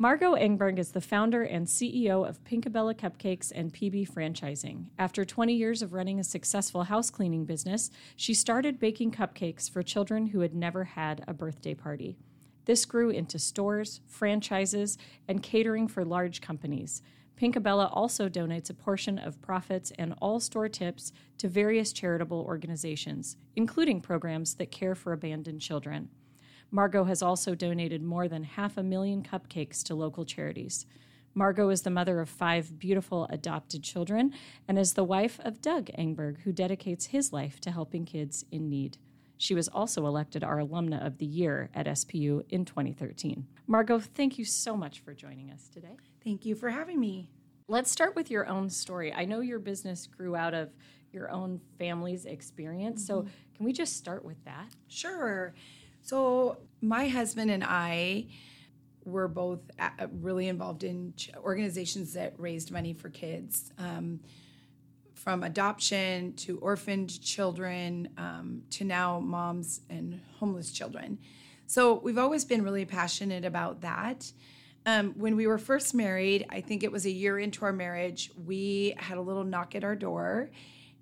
Margo Engberg is the founder and CEO of Pinkabella Cupcakes and PB Franchising. After 20 years of running a successful house cleaning business, she started baking cupcakes for children who had never had a birthday party. This grew into stores, franchises, and catering for large companies. Pinkabella also donates a portion of profits and all store tips to various charitable organizations, including programs that care for abandoned children. Margo has also donated more than half a million cupcakes to local charities. Margo is the mother of five beautiful adopted children and is the wife of Doug Engberg, who dedicates his life to helping kids in need. She was also elected our Alumna of the Year at SPU in 2013. Margo, thank you so much for joining us today. Thank you for having me. Let's start with your own story. I know your business grew out of your own family's experience, mm-hmm. so can we just start with that? Sure. So, my husband and I were both really involved in organizations that raised money for kids, um, from adoption to orphaned children um, to now moms and homeless children. So, we've always been really passionate about that. Um, when we were first married, I think it was a year into our marriage, we had a little knock at our door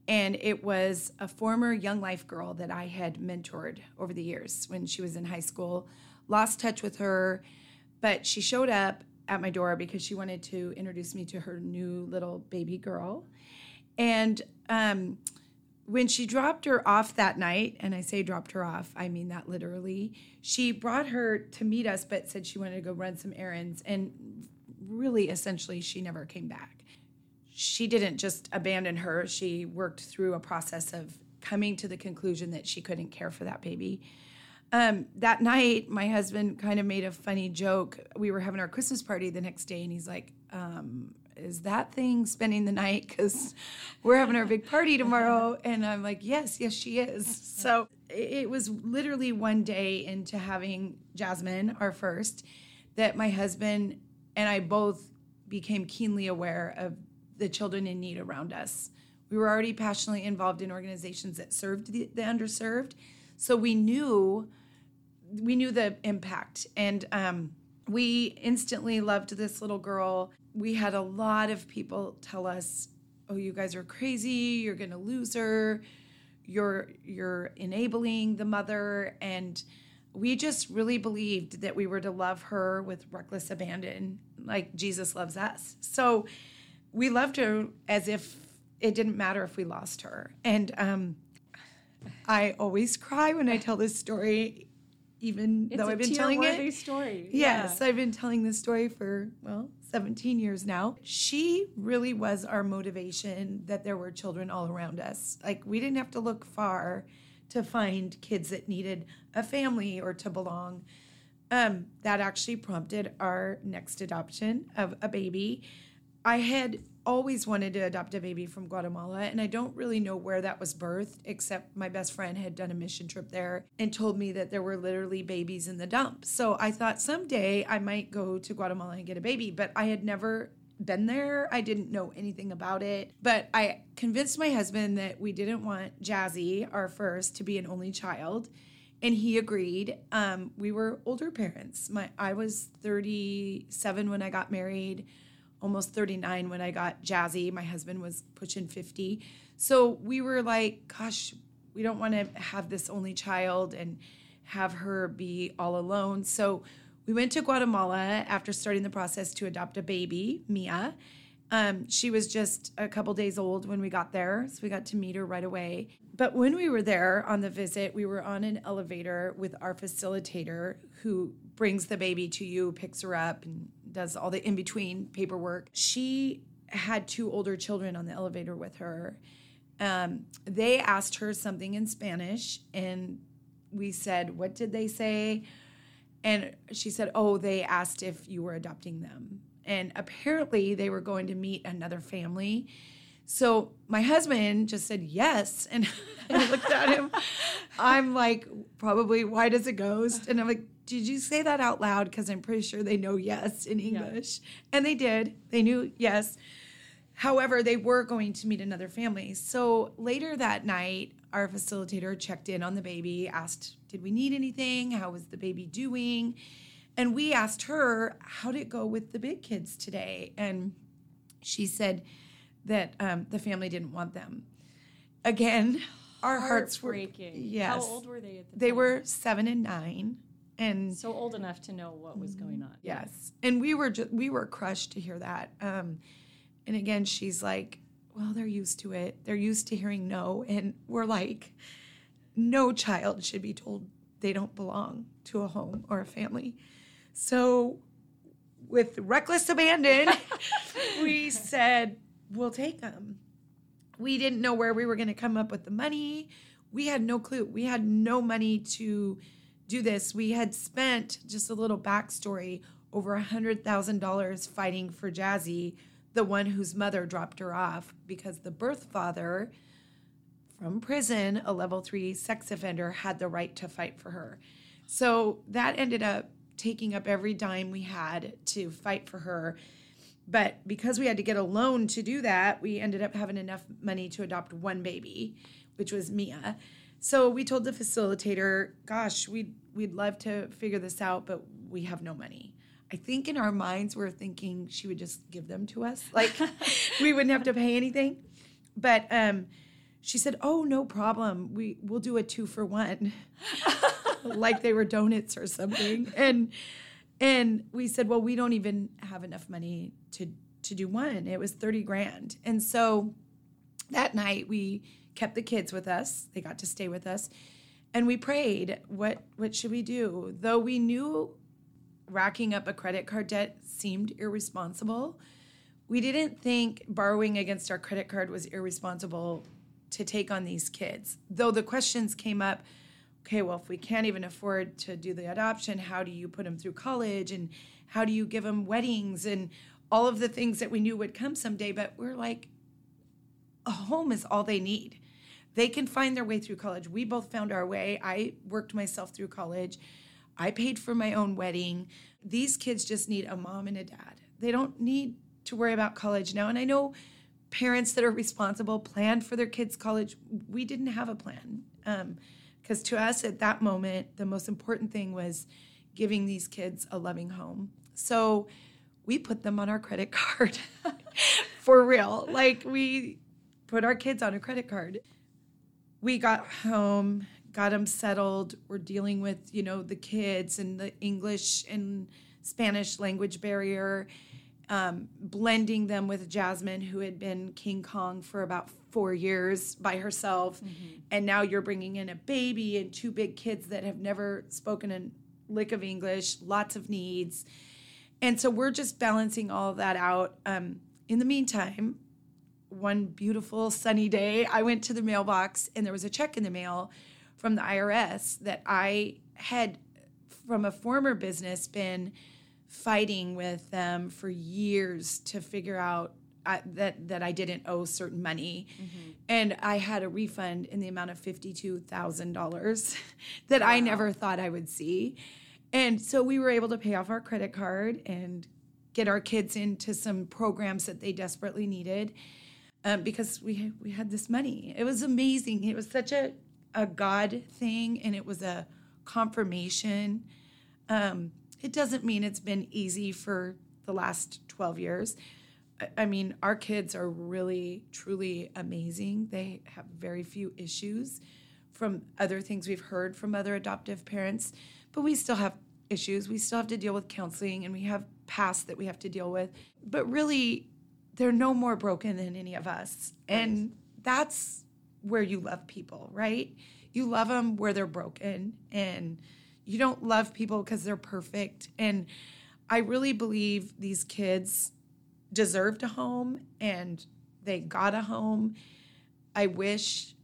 and it was a former Young Life girl that I had mentored over the years when she was in high school. Lost touch with her, but she showed up at my door because she wanted to introduce me to her new little baby girl. And um, when she dropped her off that night, and I say dropped her off, I mean that literally, she brought her to meet us, but said she wanted to go run some errands. And really, essentially, she never came back she didn't just abandon her. She worked through a process of coming to the conclusion that she couldn't care for that baby. Um, that night, my husband kind of made a funny joke. We were having our Christmas party the next day, and he's like, um, Is that thing spending the night? Because we're having our big party tomorrow. And I'm like, Yes, yes, she is. So it was literally one day into having Jasmine, our first, that my husband and I both became keenly aware of the children in need around us. We were already passionately involved in organizations that served the, the underserved, so we knew we knew the impact, and um, we instantly loved this little girl. We had a lot of people tell us, "Oh, you guys are crazy. You're going to lose her. You're you're enabling the mother." And we just really believed that we were to love her with reckless abandon, like Jesus loves us. So we loved her as if it didn't matter if we lost her. And um, I always cry when I tell this story, even it's though I've been telling it. story. Yes, yeah. I've been telling this story for well 17 years now. She really was our motivation that there were children all around us. Like we didn't have to look far to find kids that needed a family or to belong. Um, that actually prompted our next adoption of a baby I had always wanted to adopt a baby from Guatemala, and I don't really know where that was birthed, except my best friend had done a mission trip there and told me that there were literally babies in the dump. So I thought someday I might go to Guatemala and get a baby, but I had never been there. I didn't know anything about it. But I convinced my husband that we didn't want Jazzy, our first, to be an only child. And he agreed. Um, we were older parents. My I was 37 when I got married almost 39 when I got Jazzy. My husband was pushing 50. So we were like, gosh, we don't want to have this only child and have her be all alone. So we went to Guatemala after starting the process to adopt a baby, Mia. Um, she was just a couple days old when we got there, so we got to meet her right away. But when we were there on the visit, we were on an elevator with our facilitator who brings the baby to you, picks her up, and does all the in between paperwork. She had two older children on the elevator with her. Um, they asked her something in Spanish, and we said, What did they say? And she said, Oh, they asked if you were adopting them. And apparently, they were going to meet another family. So my husband just said yes. And I looked at him. I'm like, probably white as a ghost. And I'm like, did you say that out loud? Because I'm pretty sure they know yes in English. Yeah. And they did. They knew yes. However, they were going to meet another family. So later that night, our facilitator checked in on the baby, asked, Did we need anything? How was the baby doing? And we asked her, how did it go with the big kids today? And she said that um, the family didn't want them. Again, our hearts were breaking. Yes. How old were they at the time? They time? were seven and nine, and so old enough to know what was going on. yes, and we were just we were crushed to hear that. Um, and again, she's like, "Well, they're used to it. They're used to hearing no," and we're like, "No child should be told they don't belong to a home or a family." So, with reckless abandon, we said, "We'll take them." we didn't know where we were going to come up with the money. We had no clue. We had no money to do this. We had spent just a little backstory over a hundred thousand dollars fighting for Jazzy, the one whose mother dropped her off because the birth father from prison, a level three sex offender, had the right to fight for her. So that ended up taking up every dime we had to fight for her. But because we had to get a loan to do that, we ended up having enough money to adopt one baby, which was Mia. So we told the facilitator, "Gosh, we'd we'd love to figure this out, but we have no money." I think in our minds we're thinking she would just give them to us, like we wouldn't have to pay anything. But um, she said, "Oh, no problem. We we'll do a two for one, like they were donuts or something." And and we said, well, we don't even have enough money to to do one. It was 30 grand. And so that night we kept the kids with us. They got to stay with us. And we prayed, what what should we do? Though we knew racking up a credit card debt seemed irresponsible, we didn't think borrowing against our credit card was irresponsible to take on these kids. Though the questions came up, okay, well, if we can't even afford to do the adoption, how do you put them through college? And how do you give them weddings? And all of the things that we knew would come someday. But we're like, a home is all they need. They can find their way through college. We both found our way. I worked myself through college. I paid for my own wedding. These kids just need a mom and a dad. They don't need to worry about college now. And I know parents that are responsible planned for their kids' college. We didn't have a plan. Um, because to us at that moment the most important thing was giving these kids a loving home so we put them on our credit card for real like we put our kids on a credit card we got home got them settled we're dealing with you know the kids and the english and spanish language barrier um, blending them with Jasmine, who had been King Kong for about four years by herself. And now you're bringing in a baby and two big kids that have never spoken a lick of English, lots of needs. And so we're just balancing all that out. Um, in the meantime, one beautiful sunny day, I went to the mailbox and there was a check in the mail from the IRS that I had from a former business been fighting with them for years to figure out uh, that that I didn't owe certain money, and I had a refund in the amount of fifty two thousand dollars that I never thought I would see, and so we were able to pay off our credit card and get our kids into some programs that they desperately needed um, because we we had this money. It was amazing. It was such a a God thing, and it was a confirmation. Um, it doesn't mean it's been easy for the last 12 years. I- I mean, our kids are really, truly amazing. They have very few issues from other things we've heard from other adoptive parents, but we still have issues. We still have to deal with counseling and we have past that we have to deal with. But really, they're no more broken than any of us. And that's where you love people, right? You love them where they're broken and you don't love people because they're perfect. And I really believe these kids deserved a home and they got a home. I wish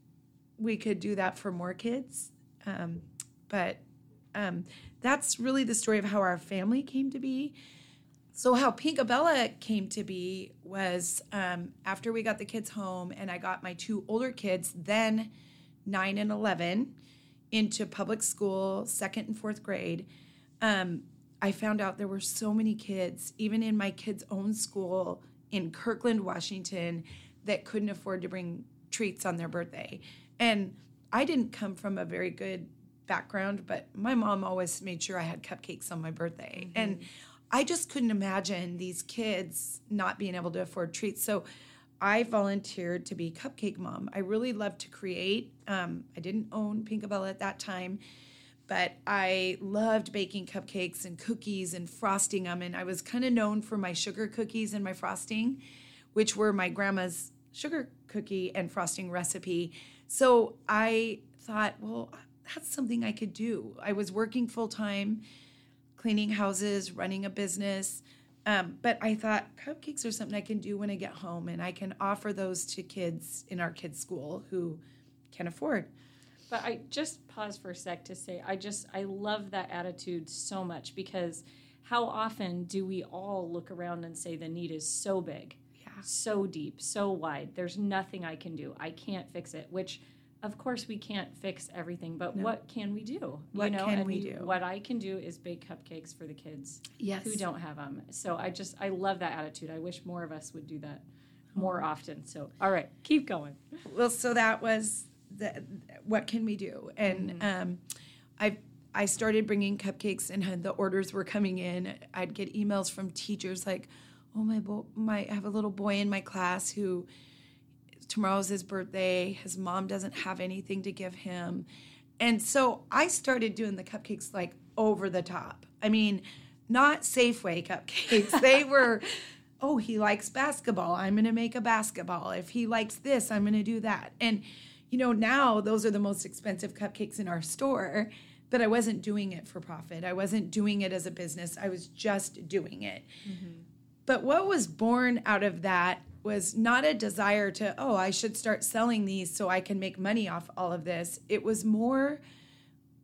we could do that for more kids. Um, but um, that's really the story of how our family came to be. So, how Pinkabella came to be was um, after we got the kids home and I got my two older kids, then nine and 11, into public school, second and fourth grade. Um, I found out there were so many kids, even in my kids' own school in Kirkland, Washington, that couldn't afford to bring treats on their birthday. And I didn't come from a very good background, but my mom always made sure I had cupcakes on my birthday. And I just couldn't imagine these kids not being able to afford treats. So I volunteered to be cupcake mom. I really loved to create. Um, I didn't own Pinkabella at that time, but I loved baking cupcakes and cookies and frosting them. And I was kind of known for my sugar cookies and my frosting, which were my grandma's sugar cookie and frosting recipe. So I thought, well, that's something I could do. I was working full time, cleaning houses, running a business. Um, but I thought cupcakes are something I can do when I get home, and I can offer those to kids in our kids' school who can afford. But I just pause for a sec to say I just I love that attitude so much because how often do we all look around and say the need is so big, Yeah. so deep, so wide. There's nothing I can do. I can't fix it. Which, of course, we can't fix everything. But what can we do? What you know, can and we do? What I can do is bake cupcakes for the kids Yes. who don't have them. So I just I love that attitude. I wish more of us would do that more often. So all right, keep going. well so that was the what can we do and um, i i started bringing cupcakes and had the orders were coming in i'd get emails from teachers like oh my bo- my i have a little boy in my class who tomorrow's his birthday. His mom doesn't have anything to give him. And so i started doing the cupcakes like over the top. I mean not safeway cupcakes. They were oh he likes basketball. I'm going to make a basketball. If he likes this i'm going to do that. And you know now those are the most expensive cupcakes in our store but i wasn't doing it for profit. I wasn't doing it as a business. I was just doing it. Mm-hmm. But what was born out of that was not a desire to, oh, I should start selling these so I can make money off all of this. It was more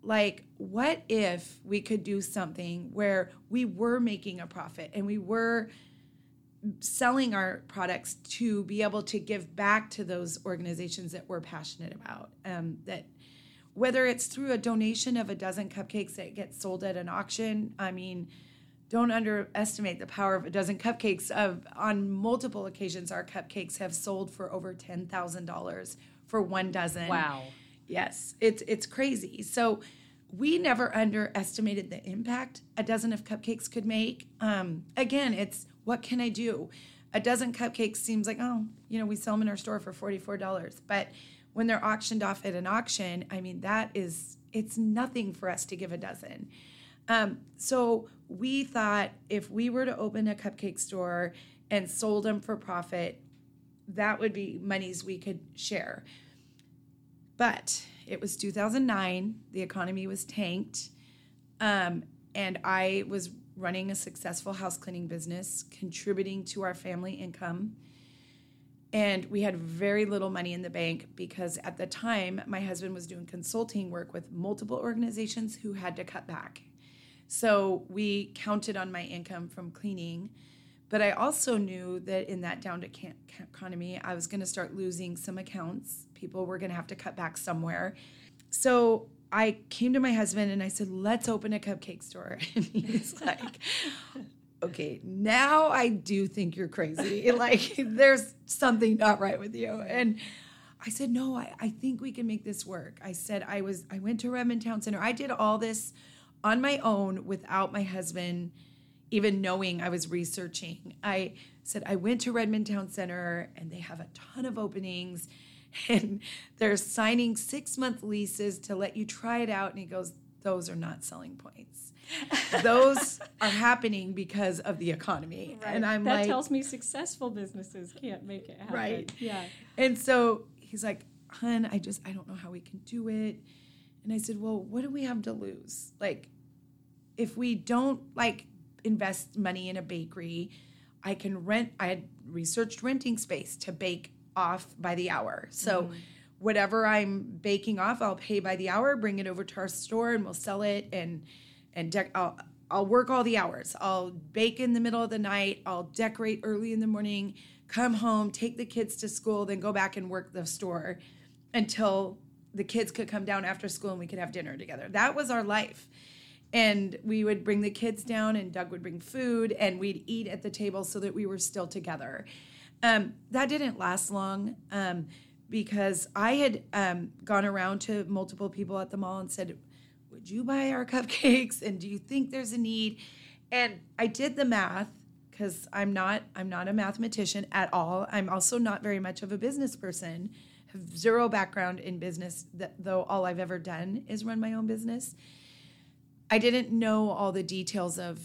like, what if we could do something where we were making a profit and we were selling our products to be able to give back to those organizations that we're passionate about? Um, that whether it's through a donation of a dozen cupcakes that gets sold at an auction, I mean, don't underestimate the power of a dozen cupcakes. Of on multiple occasions, our cupcakes have sold for over ten thousand dollars for one dozen. Wow. Yes, it's it's crazy. So we never underestimated the impact a dozen of cupcakes could make. Um, again, it's what can I do? A dozen cupcakes seems like oh, you know, we sell them in our store for forty four dollars, but when they're auctioned off at an auction, I mean that is it's nothing for us to give a dozen. Um, so we thought if we were to open a cupcake store and sold them for profit, that would be monies we could share. But it was 2009, the economy was tanked, um, and I was running a successful house cleaning business, contributing to our family income. And we had very little money in the bank because at the time, my husband was doing consulting work with multiple organizations who had to cut back. So we counted on my income from cleaning. But I also knew that in that down to can- economy, I was going to start losing some accounts. People were going to have to cut back somewhere. So I came to my husband and I said, let's open a cupcake store. And he's like, okay, now I do think you're crazy. Like, there's something not right with you. And I said, no, I, I think we can make this work. I said, I was, I went to Redmond Town Center. I did all this on my own without my husband even knowing I was researching. I said, I went to Redmond Town Center and they have a ton of openings and they're signing six month leases to let you try it out. And he goes, Those are not selling points. Those are happening because of the economy. And I'm that like, That tells me successful businesses can't make it happen. Right. Yeah. And so he's like, hun, I just, I don't know how we can do it. And I said, well, what do we have to lose? Like, if we don't like invest money in a bakery, I can rent, I had researched renting space to bake off by the hour. So mm-hmm. whatever I'm baking off, I'll pay by the hour, bring it over to our store and we'll sell it and, and dec- I'll, I'll work all the hours. I'll bake in the middle of the night. I'll decorate early in the morning, come home, take the kids to school, then go back and work the store until the kids could come down after school and we could have dinner together. That was our life. And we would bring the kids down, and Doug would bring food, and we'd eat at the table so that we were still together. Um, that didn't last long um, because I had um, gone around to multiple people at the mall and said, Would you buy our cupcakes? And do you think there's a need? And I did the math because I'm not I'm not a mathematician at all. I'm also not very much of a business person. Have zero background in business, that, though all I've ever done is run my own business. I didn't know all the details of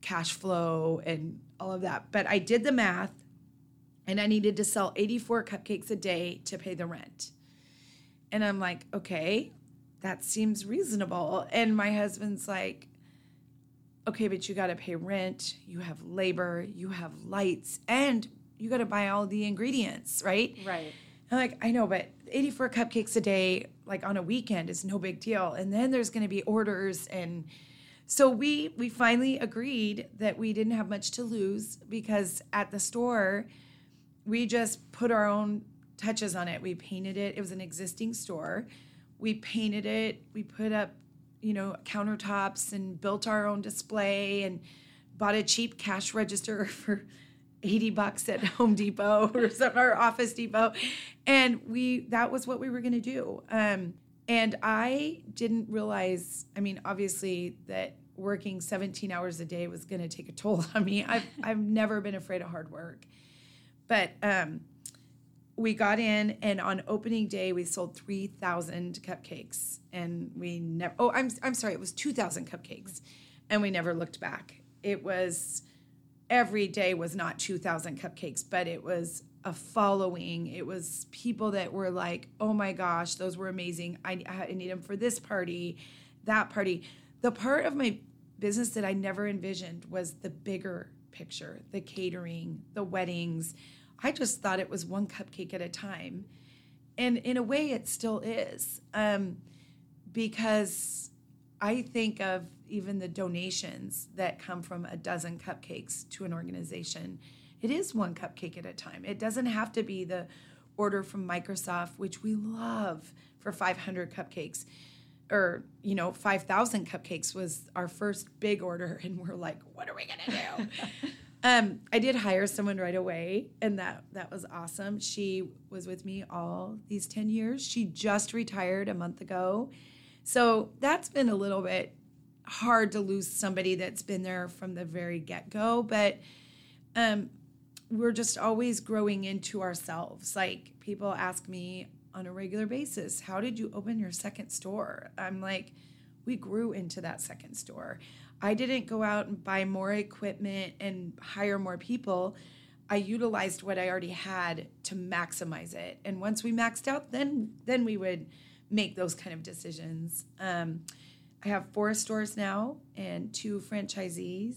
cash flow and all of that, but I did the math and I needed to sell 84 cupcakes a day to pay the rent. And I'm like, okay, that seems reasonable. And my husband's like, okay, but you got to pay rent, you have labor, you have lights, and you got to buy all the ingredients, right? Right. I'm like, I know, but 84 cupcakes a day, like on a weekend, is no big deal. And then there's going to be orders, and so we we finally agreed that we didn't have much to lose because at the store, we just put our own touches on it. We painted it. It was an existing store. We painted it. We put up you know, countertops and built our own display and bought a cheap cash register for 80 bucks at Home Depot or some or Office Depot. And we that was what we were gonna do. Um, and I didn't realize, I mean, obviously that working 17 hours a day was gonna take a toll on me. I've I've never been afraid of hard work. But um we got in and on opening day we sold 3000 cupcakes and we never oh i'm, I'm sorry it was 2000 cupcakes and we never looked back it was every day was not 2000 cupcakes but it was a following it was people that were like oh my gosh those were amazing i, I need them for this party that party the part of my business that i never envisioned was the bigger picture the catering the weddings I just thought it was one cupcake at a time. And in a way, it still is. Um, because I think of even the donations that come from a dozen cupcakes to an organization. It is one cupcake at a time. It doesn't have to be the order from Microsoft, which we love for 500 cupcakes or you know 5000 cupcakes was our first big order and we're like what are we going to do Um, I did hire someone right away, and that that was awesome. She was with me all these ten years. She just retired a month ago, so that's been a little bit hard to lose somebody that's been there from the very get go. But um, we're just always growing into ourselves. Like people ask me on a regular basis, "How did you open your second store?" I'm like, "We grew into that second store." I didn't go out and buy more equipment and hire more people. I utilized what I already had to maximize it. And once we maxed out, then then we would make those kind of decisions. Um, I have four stores now and two franchisees.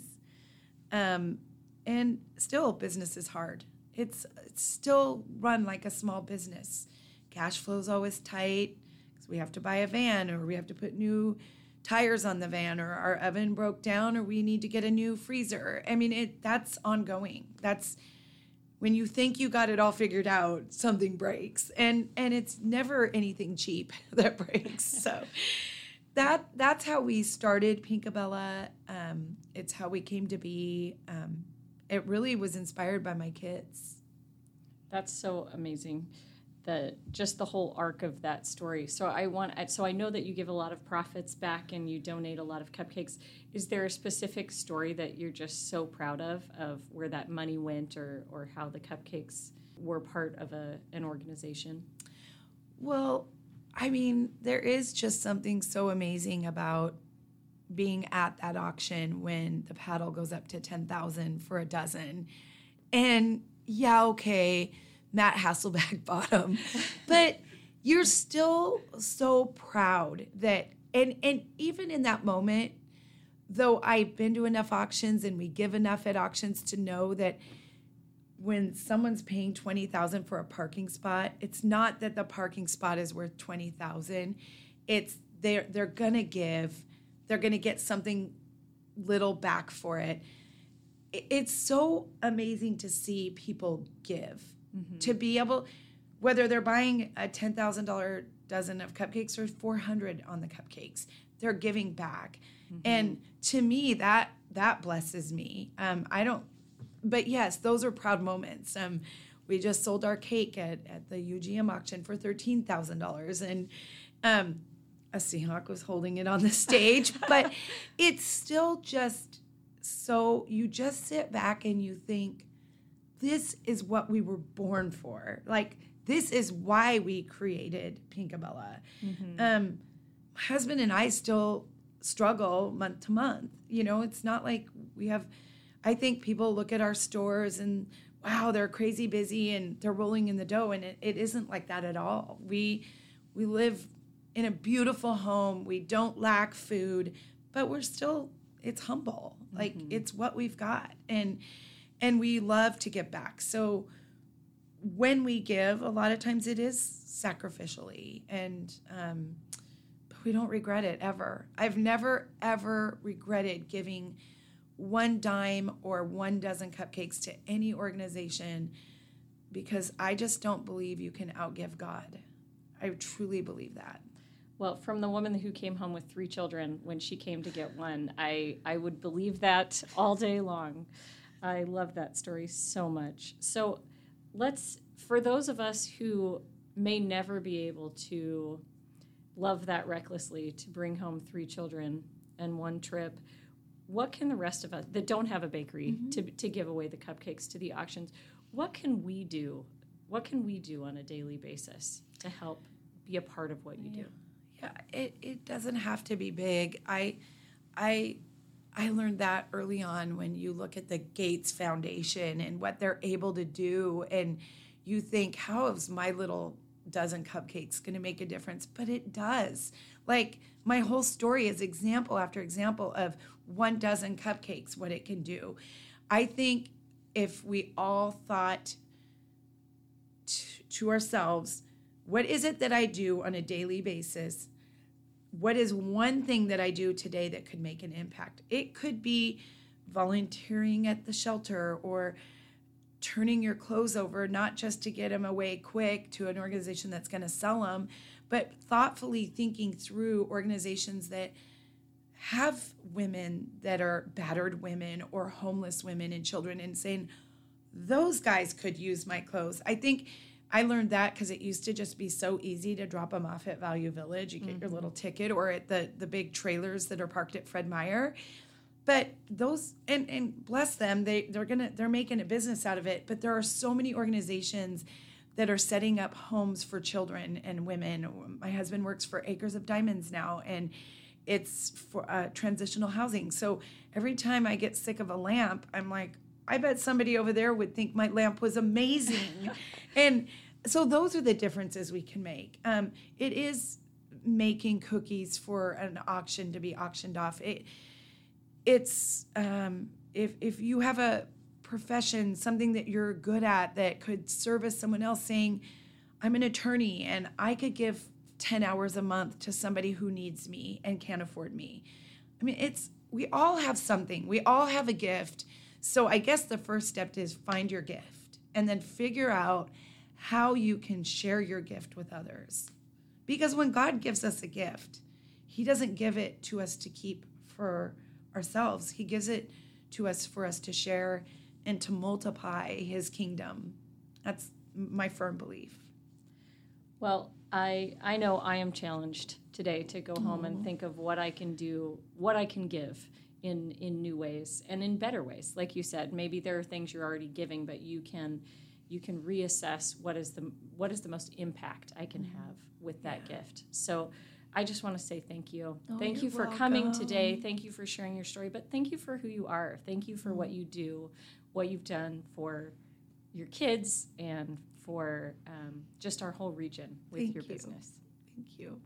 Um, and still, business is hard. It's, it's still run like a small business. Cash flow is always tight because we have to buy a van or we have to put new tires on the van or our oven broke down or we need to get a new freezer. I mean, it that's ongoing. That's when you think you got it all figured out, something breaks. And and it's never anything cheap that breaks. So that that's how we started Pinkabella. Um, it's how we came to be. Um, it really was inspired by my kids. That's so amazing the just the whole arc of that story. So I want so I know that you give a lot of profits back and you donate a lot of cupcakes. Is there a specific story that you're just so proud of of where that money went or or how the cupcakes were part of a an organization? Well, I mean, there is just something so amazing about being at that auction when the paddle goes up to 10,000 for a dozen. And yeah, okay, Matt Hasselbeck bottom. but you're still so proud that and and even in that moment, though I've been to enough auctions and we give enough at auctions to know that when someone's paying 20,000 for a parking spot, it's not that the parking spot is worth 20,000. It's they're they're going to give, they're going to get something little back for it. It's so amazing to see people give mm-hmm. to be able whether they're buying a $10,000 dozen of cupcakes or 400 on the cupcakes they're giving back mm-hmm. and to me that that blesses me um, i don't but yes those are proud moments um, we just sold our cake at, at the ugm auction for $13000 and um, a Seahawk was holding it on the stage, but it's still just so you just sit back and you think, this is what we were born for. Like, this is why we created Pinkabella. Mm-hmm. Um, my husband and I still struggle month to month. You know, it's not like we have, I think people look at our stores and wow, they're crazy busy and they're rolling in the dough. And it, it isn't like that at all. We, we live in a beautiful home. We don't lack food, but we're still, it's humble. Like mm-hmm. it's what we've got. And, and we love to give back. So when we give, a lot of times it is sacrificially and, um, but we don't regret it ever. I've never, ever regretted giving one dime or one dozen cupcakes to any organization because I just don't believe you can outgive God. I truly believe that. Well, from the woman who came home with three children when she came to get one, I, I would believe that all day long. I love that story so much. So let's, for those of us who may never be able to love that recklessly, to bring home three children and one trip, what can the rest of us that don't have a bakery mm-hmm. to, to give away the cupcakes to the auctions, what can we do? What can we do on a daily basis to help be a part of what you yeah. do? Yeah, it, it doesn't have to be big. I I I learned that early on when you look at the Gates Foundation and what they're able to do and you think, how is my little dozen cupcakes going to make a difference? But it does. Like my whole story is example after example of one dozen cupcakes, what it can do. I think if we all thought t- to ourselves, what is it that I do on a daily basis? What is one thing that I do today that could make an impact? It could be volunteering at the shelter or turning your clothes over, not just to get them away quick to an organization that's going to sell them, but thoughtfully thinking through organizations that have women that are battered women or homeless women and children and saying, those guys could use my clothes. I think I learned that because it used to just be so easy to drop them off at Value Village. You get mm-hmm. your little ticket or at the, the big trailers that are parked at Fred Meyer. But those and, and bless them, they, they're gonna they're making a business out of it. But there are so many organizations that are setting up homes for children and women. My husband works for Acres of Diamonds now, and it's for uh, transitional housing. So every time I get sick of a lamp, I'm like, I bet somebody over there would think my lamp was amazing. and so those are the differences we can make. Um, it is making cookies for an auction to be auctioned off. It, it's um, if if you have a profession, something that you're good at that could service someone else, saying, "I'm an attorney and I could give 10 hours a month to somebody who needs me and can't afford me. I mean, it's, we all have something, we all have a gift. So I guess the first step is find your gift and then figure out how you can share your gift with others. Because when God gives us a gift, He doesn't give it to us to keep for ourselves, He gives it to us for us to share and to multiply His kingdom. That's my firm belief. Well, I I know I am challenged today to go home and think of what I can do, what I can give in in new ways and in better ways. Like you said, maybe there are things you're already giving, but you can you can reassess what is the what is the most impact I can mm-hmm. have with that yeah. gift. So I just want to say thank you. Oh, thank you for welcome. coming today. Thank you for sharing your story, but thank you for who you are. Thank you for what you do, what you've done for your kids and for um, just our whole region with Thank your you. business. Thank you.